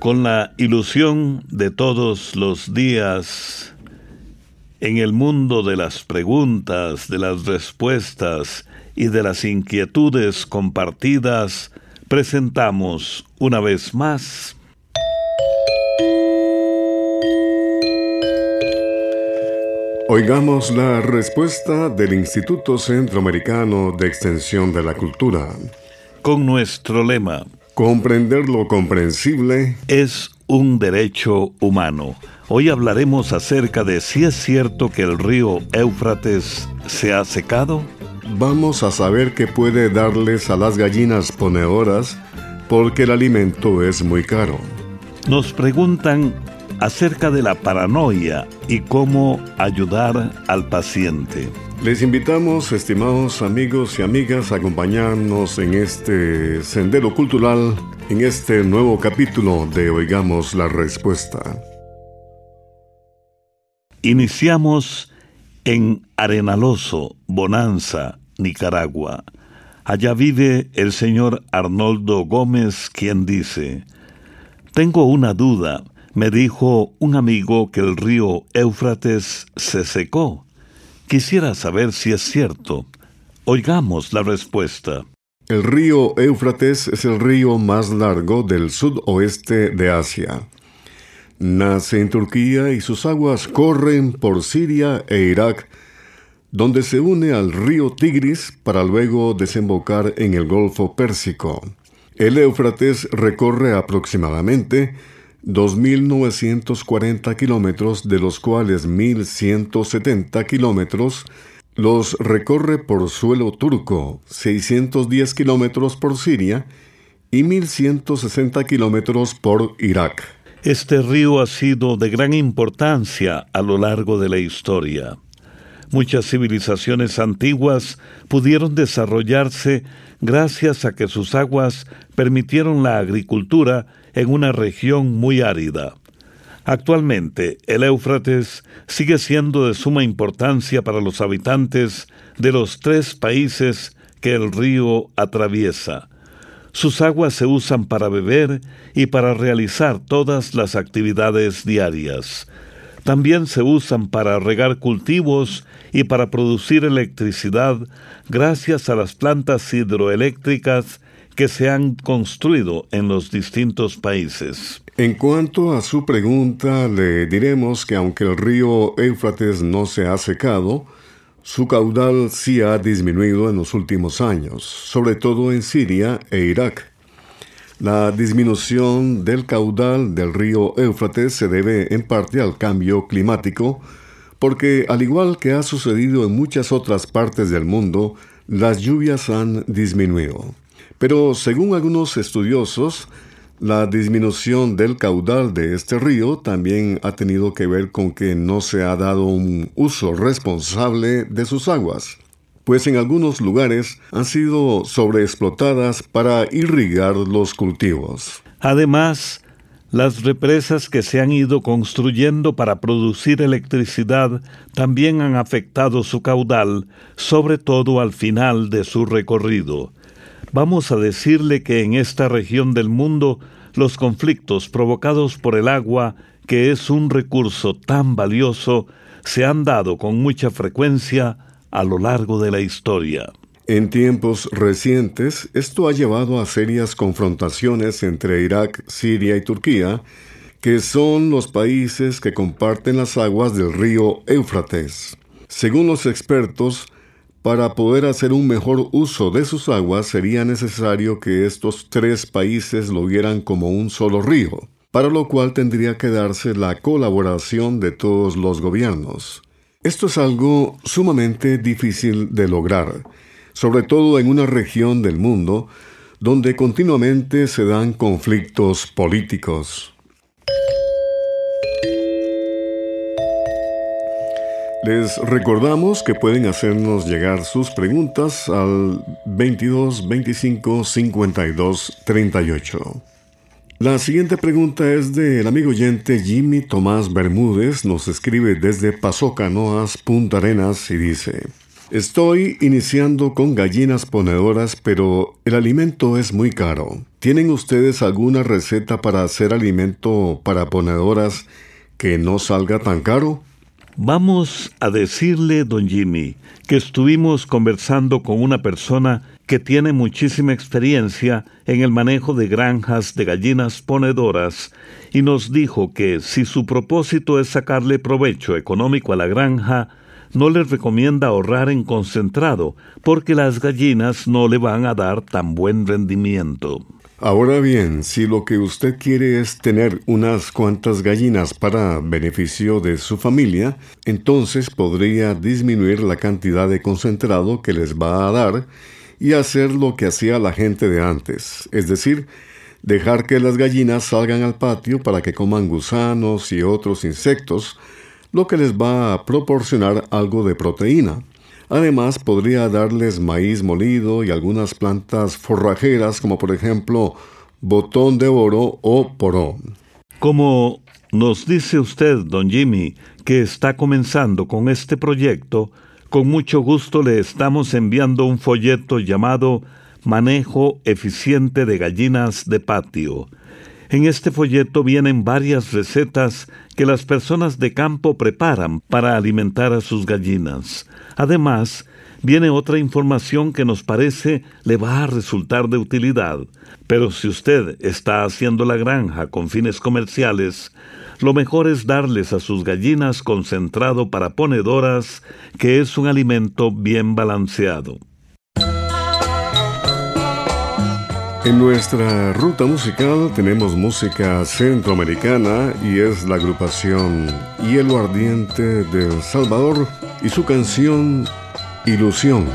Con la ilusión de todos los días en el mundo de las preguntas, de las respuestas y de las inquietudes compartidas, presentamos una vez más Oigamos la respuesta del Instituto Centroamericano de Extensión de la Cultura. Con nuestro lema, Comprender lo comprensible es un derecho humano. Hoy hablaremos acerca de si es cierto que el río Éufrates se ha secado. Vamos a saber qué puede darles a las gallinas ponedoras porque el alimento es muy caro. Nos preguntan acerca de la paranoia y cómo ayudar al paciente. Les invitamos, estimados amigos y amigas, a acompañarnos en este sendero cultural, en este nuevo capítulo de Oigamos la Respuesta. Iniciamos en Arenaloso, Bonanza, Nicaragua. Allá vive el señor Arnoldo Gómez, quien dice, Tengo una duda. Me dijo un amigo que el río Éufrates se secó Quisiera saber si es cierto. Oigamos la respuesta. El río Éufrates es el río más largo del sudoeste de Asia. Nace en Turquía y sus aguas corren por Siria e Irak, donde se une al río Tigris para luego desembocar en el Golfo Pérsico. El Éufrates recorre aproximadamente 2.940 kilómetros, de los cuales 1.170 kilómetros los recorre por suelo turco, 610 kilómetros por Siria y 1.160 kilómetros por Irak. Este río ha sido de gran importancia a lo largo de la historia. Muchas civilizaciones antiguas pudieron desarrollarse gracias a que sus aguas permitieron la agricultura en una región muy árida. Actualmente, el Éufrates sigue siendo de suma importancia para los habitantes de los tres países que el río atraviesa. Sus aguas se usan para beber y para realizar todas las actividades diarias. También se usan para regar cultivos y para producir electricidad gracias a las plantas hidroeléctricas que se han construido en los distintos países. En cuanto a su pregunta, le diremos que aunque el río Éufrates no se ha secado, su caudal sí ha disminuido en los últimos años, sobre todo en Siria e Irak. La disminución del caudal del río Éufrates se debe en parte al cambio climático, porque al igual que ha sucedido en muchas otras partes del mundo, las lluvias han disminuido. Pero según algunos estudiosos, la disminución del caudal de este río también ha tenido que ver con que no se ha dado un uso responsable de sus aguas, pues en algunos lugares han sido sobreexplotadas para irrigar los cultivos. Además, las represas que se han ido construyendo para producir electricidad también han afectado su caudal, sobre todo al final de su recorrido vamos a decirle que en esta región del mundo los conflictos provocados por el agua, que es un recurso tan valioso, se han dado con mucha frecuencia a lo largo de la historia. En tiempos recientes, esto ha llevado a serias confrontaciones entre Irak, Siria y Turquía, que son los países que comparten las aguas del río Éufrates. Según los expertos, para poder hacer un mejor uso de sus aguas sería necesario que estos tres países lo vieran como un solo río, para lo cual tendría que darse la colaboración de todos los gobiernos. Esto es algo sumamente difícil de lograr, sobre todo en una región del mundo donde continuamente se dan conflictos políticos. Les recordamos que pueden hacernos llegar sus preguntas al 22 25 52 38. La siguiente pregunta es del amigo oyente Jimmy Tomás Bermúdez, nos escribe desde Paso Canoas, Punta Arenas y dice, Estoy iniciando con gallinas ponedoras, pero el alimento es muy caro. ¿Tienen ustedes alguna receta para hacer alimento para ponedoras que no salga tan caro? Vamos a decirle, don Jimmy, que estuvimos conversando con una persona que tiene muchísima experiencia en el manejo de granjas de gallinas ponedoras y nos dijo que si su propósito es sacarle provecho económico a la granja, no les recomienda ahorrar en concentrado, porque las gallinas no le van a dar tan buen rendimiento. Ahora bien, si lo que usted quiere es tener unas cuantas gallinas para beneficio de su familia, entonces podría disminuir la cantidad de concentrado que les va a dar y hacer lo que hacía la gente de antes, es decir, dejar que las gallinas salgan al patio para que coman gusanos y otros insectos, lo que les va a proporcionar algo de proteína. Además, podría darles maíz molido y algunas plantas forrajeras como por ejemplo botón de oro o porón. Como nos dice usted, don Jimmy, que está comenzando con este proyecto, con mucho gusto le estamos enviando un folleto llamado Manejo eficiente de gallinas de patio. En este folleto vienen varias recetas que las personas de campo preparan para alimentar a sus gallinas. Además, viene otra información que nos parece le va a resultar de utilidad. Pero si usted está haciendo la granja con fines comerciales, lo mejor es darles a sus gallinas concentrado para ponedoras, que es un alimento bien balanceado. En nuestra ruta musical tenemos música centroamericana y es la agrupación Hielo Ardiente del Salvador y su canción Ilusión.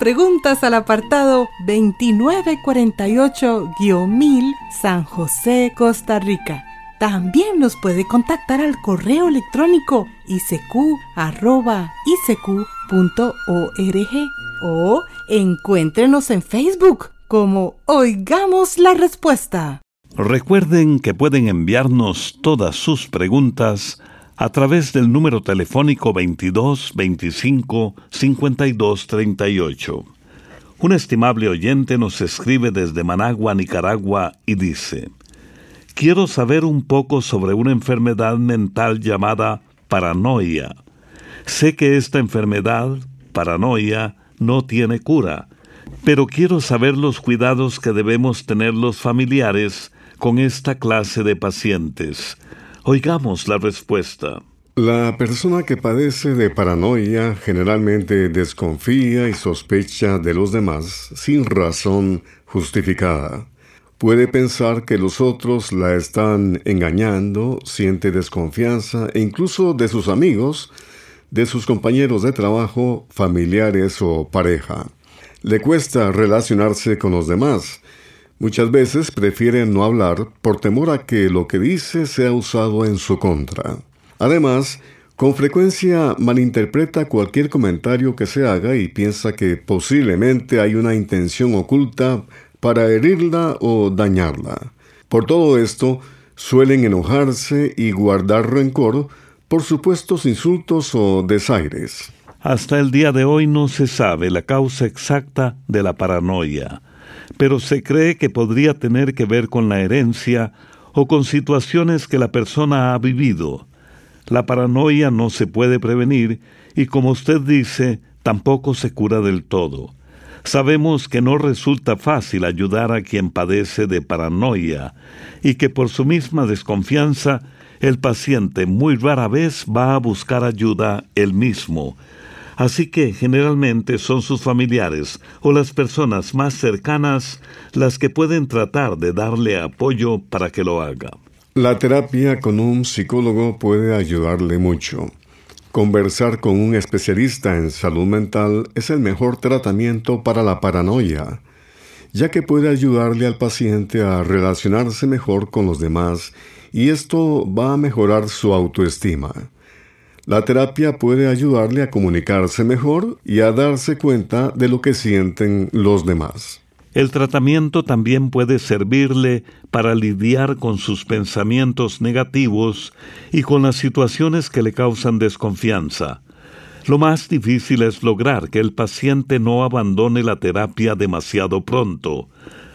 Preguntas al apartado 2948-1000 San José, Costa Rica. También nos puede contactar al correo electrónico isq.org o encuéntrenos en Facebook como Oigamos la Respuesta. Recuerden que pueden enviarnos todas sus preguntas a través del número telefónico 22 25 52 38. Un estimable oyente nos escribe desde Managua, Nicaragua, y dice, Quiero saber un poco sobre una enfermedad mental llamada paranoia. Sé que esta enfermedad, paranoia, no tiene cura, pero quiero saber los cuidados que debemos tener los familiares con esta clase de pacientes. Oigamos la respuesta. La persona que padece de paranoia generalmente desconfía y sospecha de los demás sin razón justificada. Puede pensar que los otros la están engañando, siente desconfianza e incluso de sus amigos, de sus compañeros de trabajo, familiares o pareja. Le cuesta relacionarse con los demás, Muchas veces prefiere no hablar por temor a que lo que dice sea usado en su contra. Además, con frecuencia malinterpreta cualquier comentario que se haga y piensa que posiblemente hay una intención oculta para herirla o dañarla. Por todo esto, suelen enojarse y guardar rencor por supuestos insultos o desaires. Hasta el día de hoy no se sabe la causa exacta de la paranoia pero se cree que podría tener que ver con la herencia o con situaciones que la persona ha vivido. La paranoia no se puede prevenir y como usted dice, tampoco se cura del todo. Sabemos que no resulta fácil ayudar a quien padece de paranoia y que por su misma desconfianza el paciente muy rara vez va a buscar ayuda él mismo, Así que generalmente son sus familiares o las personas más cercanas las que pueden tratar de darle apoyo para que lo haga. La terapia con un psicólogo puede ayudarle mucho. Conversar con un especialista en salud mental es el mejor tratamiento para la paranoia, ya que puede ayudarle al paciente a relacionarse mejor con los demás y esto va a mejorar su autoestima. La terapia puede ayudarle a comunicarse mejor y a darse cuenta de lo que sienten los demás. El tratamiento también puede servirle para lidiar con sus pensamientos negativos y con las situaciones que le causan desconfianza. Lo más difícil es lograr que el paciente no abandone la terapia demasiado pronto.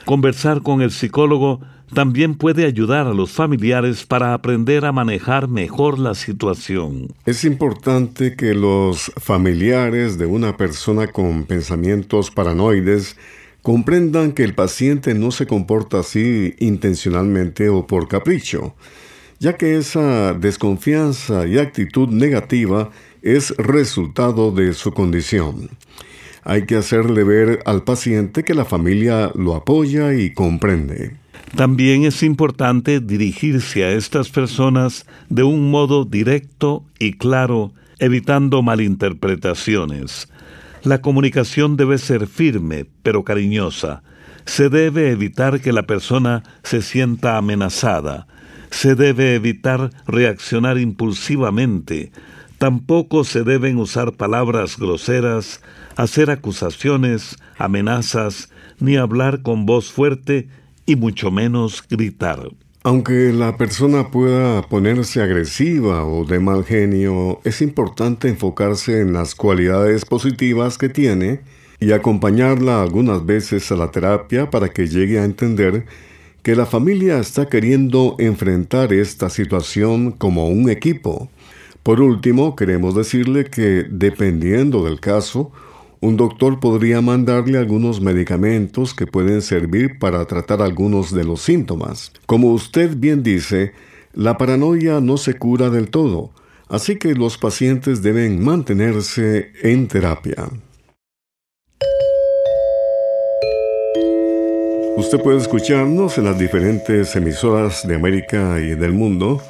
Conversar con el psicólogo también puede ayudar a los familiares para aprender a manejar mejor la situación. Es importante que los familiares de una persona con pensamientos paranoides comprendan que el paciente no se comporta así intencionalmente o por capricho, ya que esa desconfianza y actitud negativa es resultado de su condición. Hay que hacerle ver al paciente que la familia lo apoya y comprende. También es importante dirigirse a estas personas de un modo directo y claro, evitando malinterpretaciones. La comunicación debe ser firme, pero cariñosa. Se debe evitar que la persona se sienta amenazada. Se debe evitar reaccionar impulsivamente. Tampoco se deben usar palabras groseras, hacer acusaciones, amenazas, ni hablar con voz fuerte y mucho menos gritar. Aunque la persona pueda ponerse agresiva o de mal genio, es importante enfocarse en las cualidades positivas que tiene y acompañarla algunas veces a la terapia para que llegue a entender que la familia está queriendo enfrentar esta situación como un equipo. Por último, queremos decirle que, dependiendo del caso, un doctor podría mandarle algunos medicamentos que pueden servir para tratar algunos de los síntomas. Como usted bien dice, la paranoia no se cura del todo, así que los pacientes deben mantenerse en terapia. Usted puede escucharnos en las diferentes emisoras de América y del mundo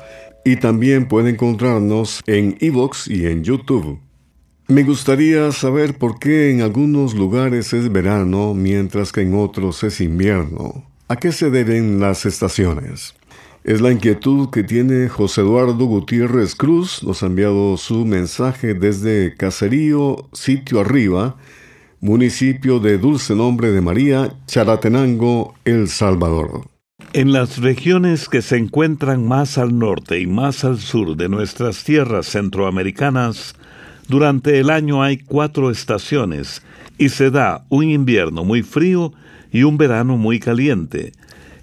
y también puede encontrarnos en iVoox y en YouTube. Me gustaría saber por qué en algunos lugares es verano mientras que en otros es invierno. ¿A qué se deben las estaciones? Es la inquietud que tiene José Eduardo Gutiérrez Cruz. Nos ha enviado su mensaje desde Caserío, Sitio Arriba, municipio de Dulce Nombre de María, Charatenango, El Salvador. En las regiones que se encuentran más al norte y más al sur de nuestras tierras centroamericanas, durante el año hay cuatro estaciones y se da un invierno muy frío y un verano muy caliente.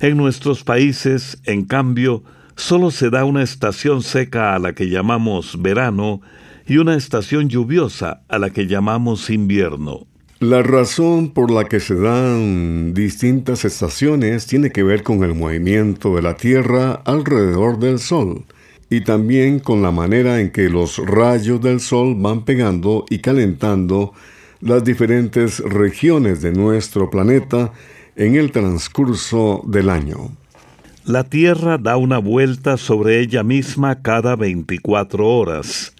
En nuestros países, en cambio, solo se da una estación seca a la que llamamos verano y una estación lluviosa a la que llamamos invierno. La razón por la que se dan distintas estaciones tiene que ver con el movimiento de la Tierra alrededor del Sol y también con la manera en que los rayos del sol van pegando y calentando las diferentes regiones de nuestro planeta en el transcurso del año. La Tierra da una vuelta sobre ella misma cada 24 horas.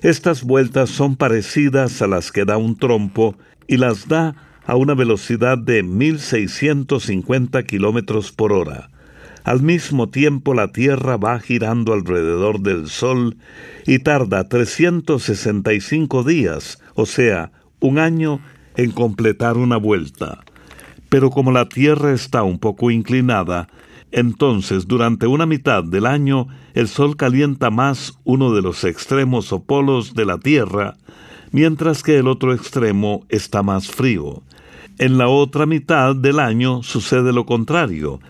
Estas vueltas son parecidas a las que da un trompo y las da a una velocidad de 1650 kilómetros por hora. Al mismo tiempo la Tierra va girando alrededor del Sol y tarda 365 días, o sea, un año, en completar una vuelta. Pero como la Tierra está un poco inclinada, entonces durante una mitad del año el Sol calienta más uno de los extremos o polos de la Tierra, mientras que el otro extremo está más frío. En la otra mitad del año sucede lo contrario,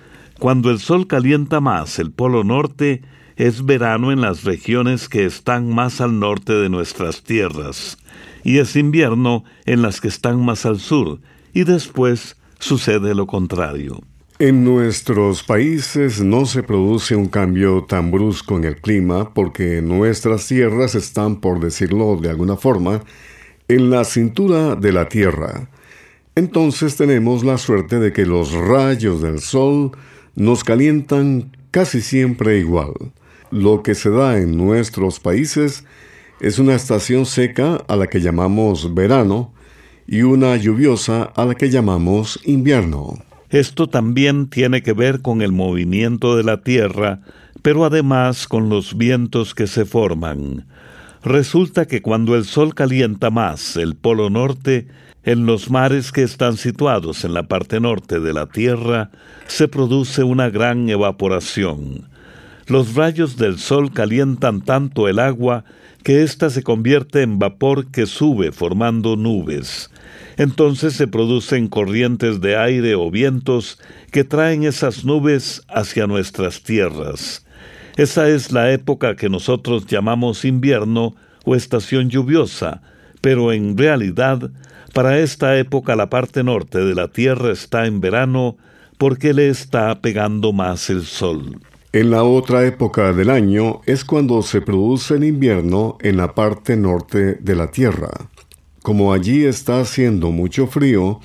cuando el sol calienta más el polo norte, es verano en las regiones que están más al norte de nuestras tierras, y es invierno en las que están más al sur, y después sucede lo contrario. En nuestros países no se produce un cambio tan brusco en el clima porque nuestras tierras están, por decirlo de alguna forma, en la cintura de la Tierra. Entonces tenemos la suerte de que los rayos del sol nos calientan casi siempre igual. Lo que se da en nuestros países es una estación seca a la que llamamos verano y una lluviosa a la que llamamos invierno. Esto también tiene que ver con el movimiento de la Tierra, pero además con los vientos que se forman. Resulta que cuando el Sol calienta más el Polo Norte, en los mares que están situados en la parte norte de la Tierra se produce una gran evaporación. Los rayos del sol calientan tanto el agua que ésta se convierte en vapor que sube formando nubes. Entonces se producen corrientes de aire o vientos que traen esas nubes hacia nuestras tierras. Esa es la época que nosotros llamamos invierno o estación lluviosa, pero en realidad para esta época la parte norte de la Tierra está en verano porque le está pegando más el sol. En la otra época del año es cuando se produce el invierno en la parte norte de la Tierra. Como allí está haciendo mucho frío,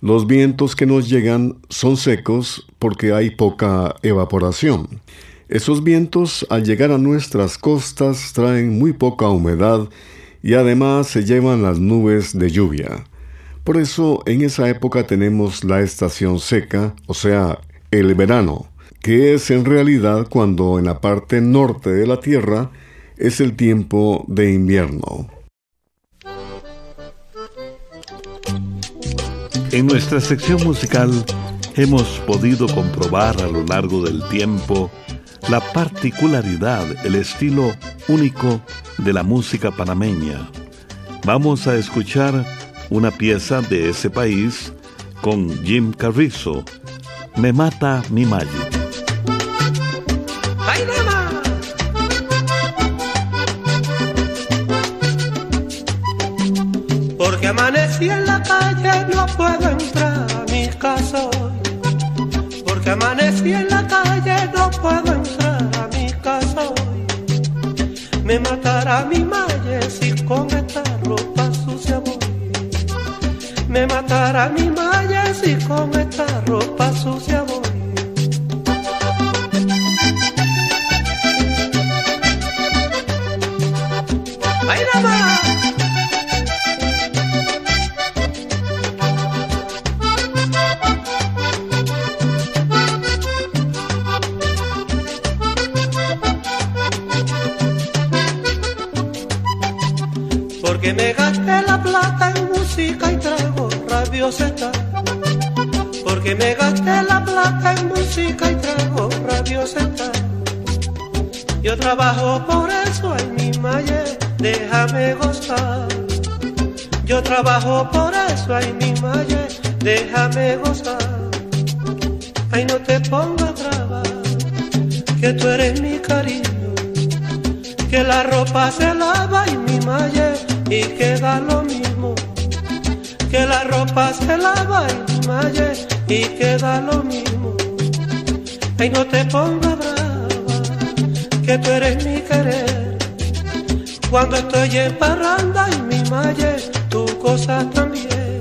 los vientos que nos llegan son secos porque hay poca evaporación. Esos vientos al llegar a nuestras costas traen muy poca humedad y además se llevan las nubes de lluvia. Por eso en esa época tenemos la estación seca, o sea, el verano, que es en realidad cuando en la parte norte de la Tierra es el tiempo de invierno. En nuestra sección musical hemos podido comprobar a lo largo del tiempo la particularidad, el estilo único de la música panameña. Vamos a escuchar una pieza de ese país con Jim Carrizo, Me mata mi mayo. Me matará mi malle si con esta ropa sucia voy. Me matará mi malla si con esta me gasté la plata en música y trago rabiosa está. Porque me gasté la plata en música y trago rabiosa está. Yo trabajo por eso, en mi malle, déjame gozar. Yo trabajo por eso, ay mi malle, déjame gozar. Ay no te pongas brava, que tú eres mi cariño, que la ropa se lava y mi malle y queda lo mismo. Que la ropa se lava y malle y queda lo mismo. Ay no te pongas brava, que tú eres mi querer. Cuando estoy en parranda y mi malle, tu cosa también.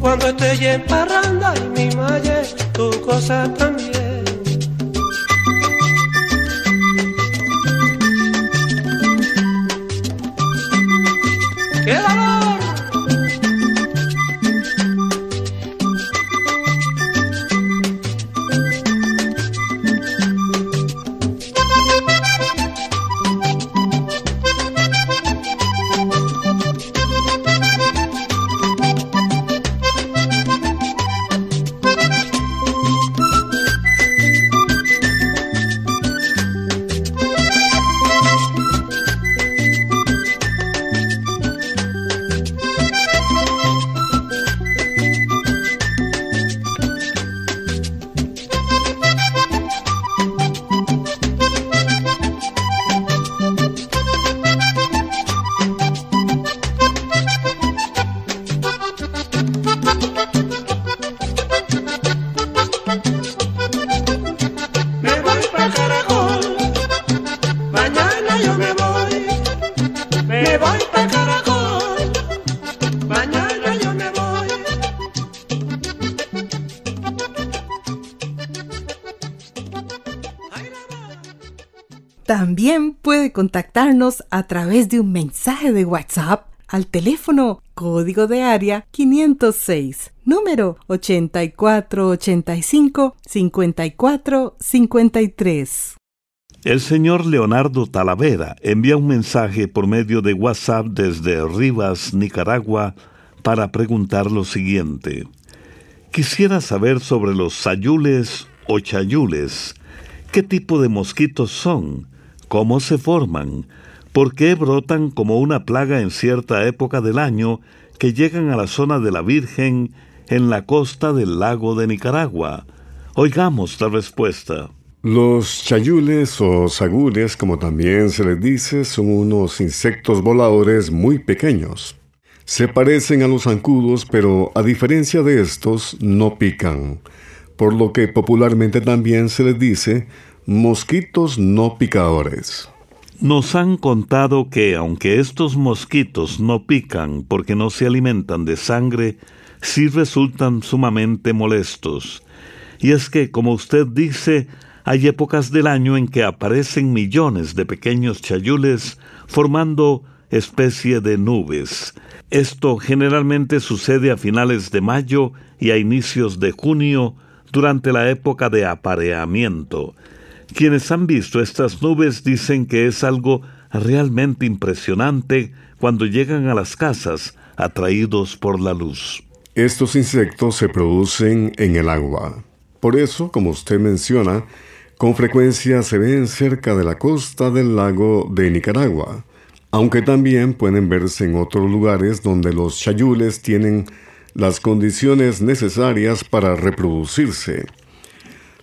Cuando estoy en parranda y mi malle, tu cosa también. ¡Qué valor! Contactarnos a través de un mensaje de WhatsApp al teléfono código de área 506, número 8485-5453. El señor Leonardo Talavera envía un mensaje por medio de WhatsApp desde Rivas, Nicaragua, para preguntar lo siguiente. Quisiera saber sobre los sayules o chayules. ¿Qué tipo de mosquitos son? ¿Cómo se forman? ¿Por qué brotan como una plaga en cierta época del año que llegan a la zona de la Virgen en la costa del lago de Nicaragua? Oigamos la respuesta. Los chayules o sagules, como también se les dice, son unos insectos voladores muy pequeños. Se parecen a los zancudos, pero a diferencia de estos, no pican, por lo que popularmente también se les dice mosquitos no picadores. Nos han contado que aunque estos mosquitos no pican porque no se alimentan de sangre, sí resultan sumamente molestos. Y es que, como usted dice, hay épocas del año en que aparecen millones de pequeños chayules formando especie de nubes. Esto generalmente sucede a finales de mayo y a inicios de junio durante la época de apareamiento. Quienes han visto estas nubes dicen que es algo realmente impresionante cuando llegan a las casas atraídos por la luz. Estos insectos se producen en el agua. Por eso, como usted menciona, con frecuencia se ven cerca de la costa del lago de Nicaragua, aunque también pueden verse en otros lugares donde los chayules tienen las condiciones necesarias para reproducirse.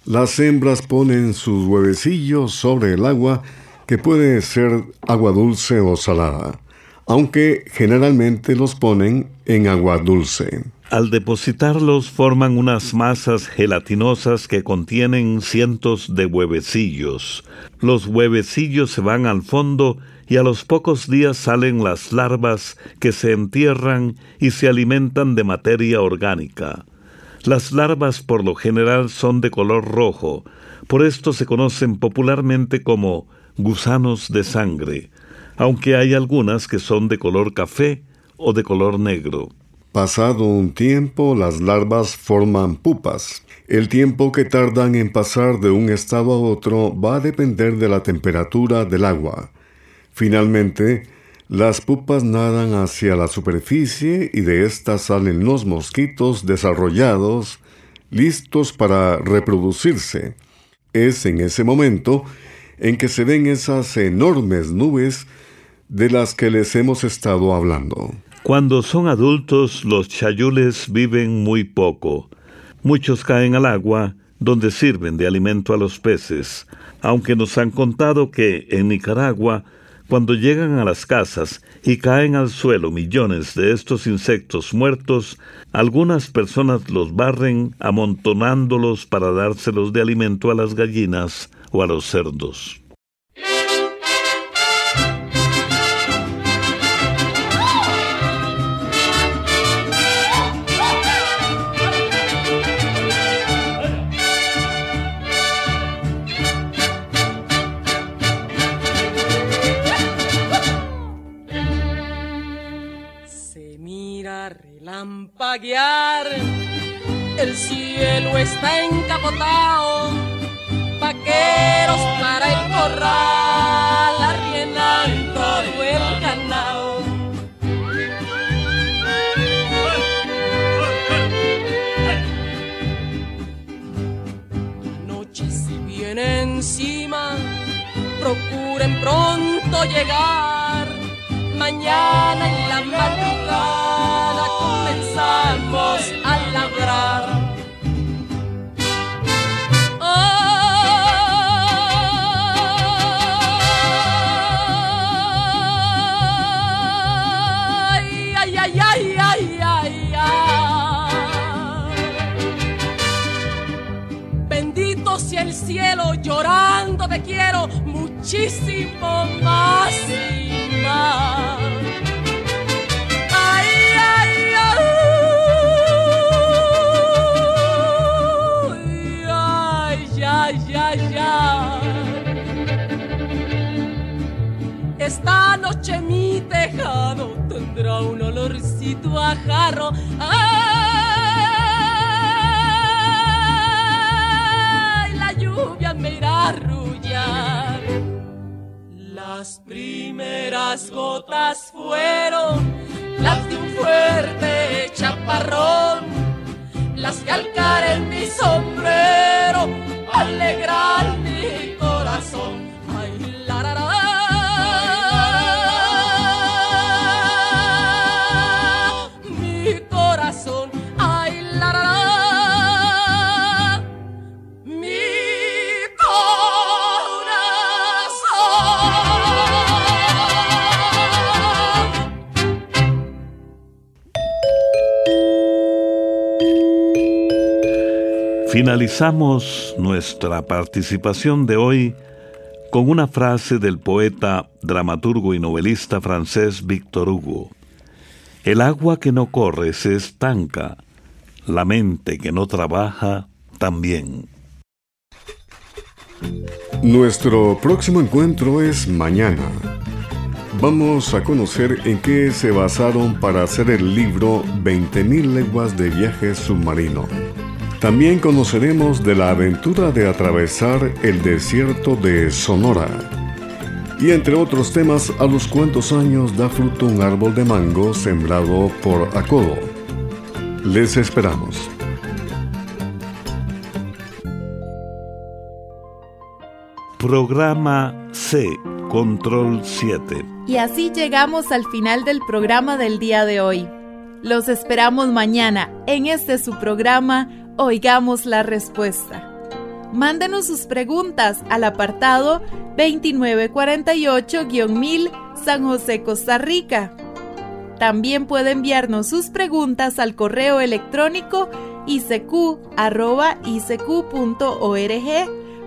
Las hembras ponen sus huevecillos sobre el agua, que puede ser agua dulce o salada, aunque generalmente los ponen en agua dulce. Al depositarlos forman unas masas gelatinosas que contienen cientos de huevecillos. Los huevecillos se van al fondo y a los pocos días salen las larvas que se entierran y se alimentan de materia orgánica. Las larvas por lo general son de color rojo, por esto se conocen popularmente como gusanos de sangre, aunque hay algunas que son de color café o de color negro. Pasado un tiempo, las larvas forman pupas. El tiempo que tardan en pasar de un estado a otro va a depender de la temperatura del agua. Finalmente, Las pupas nadan hacia la superficie y de estas salen los mosquitos desarrollados, listos para reproducirse. Es en ese momento en que se ven esas enormes nubes de las que les hemos estado hablando. Cuando son adultos, los chayules viven muy poco. Muchos caen al agua, donde sirven de alimento a los peces, aunque nos han contado que en Nicaragua cuando llegan a las casas y caen al suelo millones de estos insectos muertos, algunas personas los barren amontonándolos para dárselos de alimento a las gallinas o a los cerdos. El cielo está encapotado, vaqueros para el corral, arriendan todo el ganado. Noche si viene encima, procuren pronto llegar, mañana en la madrugada comenzamos ¡Ay! La lluvia me irá a arrullar. Las primeras gotas Finalizamos nuestra participación de hoy con una frase del poeta, dramaturgo y novelista francés Victor Hugo. El agua que no corre se estanca, la mente que no trabaja también. Nuestro próximo encuentro es mañana. Vamos a conocer en qué se basaron para hacer el libro 20.000 leguas de viaje submarino. También conoceremos de la aventura de atravesar el desierto de Sonora. Y entre otros temas, a los cuantos años da fruto un árbol de mango sembrado por Acodo. Les esperamos. Programa C, Control 7. Y así llegamos al final del programa del día de hoy. Los esperamos mañana en este su programa Oigamos la respuesta. Mándenos sus preguntas al apartado 2948-1000 San José, Costa Rica. También puede enviarnos sus preguntas al correo electrónico isq.org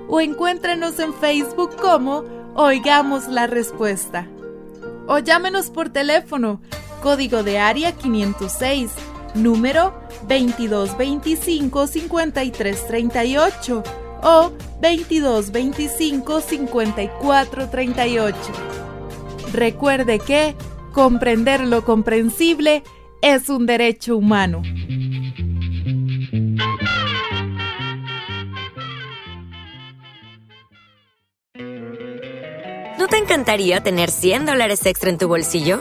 o encuéntrenos en Facebook como Oigamos la Respuesta. O llámenos por teléfono, código de área 506 número 2225-5338 o 2225-5438. Recuerde que comprender lo comprensible es un derecho humano. encantaría tener 100 dólares extra en tu bolsillo?